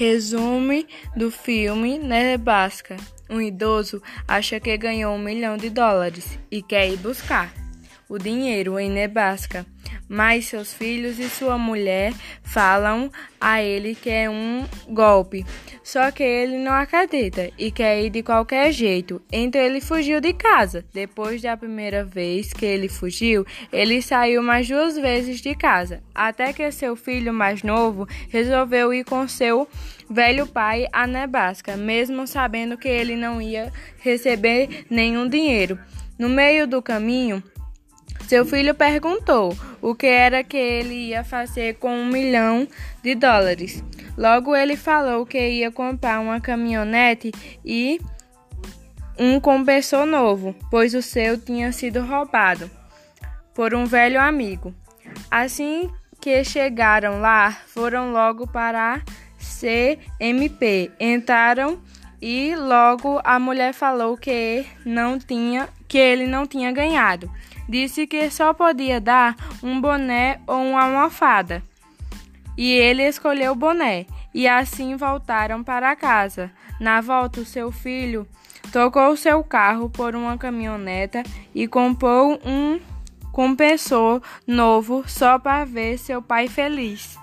Resumo do filme Nebraska. Um idoso acha que ganhou um milhão de dólares e quer ir buscar o dinheiro em Nebraska, mas seus filhos e sua mulher falam a ele que é um golpe. Só que ele não acredita e quer ir de qualquer jeito. Então ele fugiu de casa. Depois da primeira vez que ele fugiu, ele saiu mais duas vezes de casa, até que seu filho mais novo resolveu ir com seu velho pai a Nebraska, mesmo sabendo que ele não ia receber nenhum dinheiro. No meio do caminho, seu filho perguntou o que era que ele ia fazer com um milhão de dólares. Logo ele falou que ia comprar uma caminhonete e um compressor novo, pois o seu tinha sido roubado por um velho amigo. Assim que chegaram lá, foram logo para a CMP. Entraram e logo a mulher falou que não tinha que ele não tinha ganhado. Disse que só podia dar um boné ou uma almofada. E ele escolheu o boné. E assim voltaram para casa. Na volta, o seu filho tocou seu carro por uma caminhoneta e comprou um compressor novo só para ver seu pai feliz.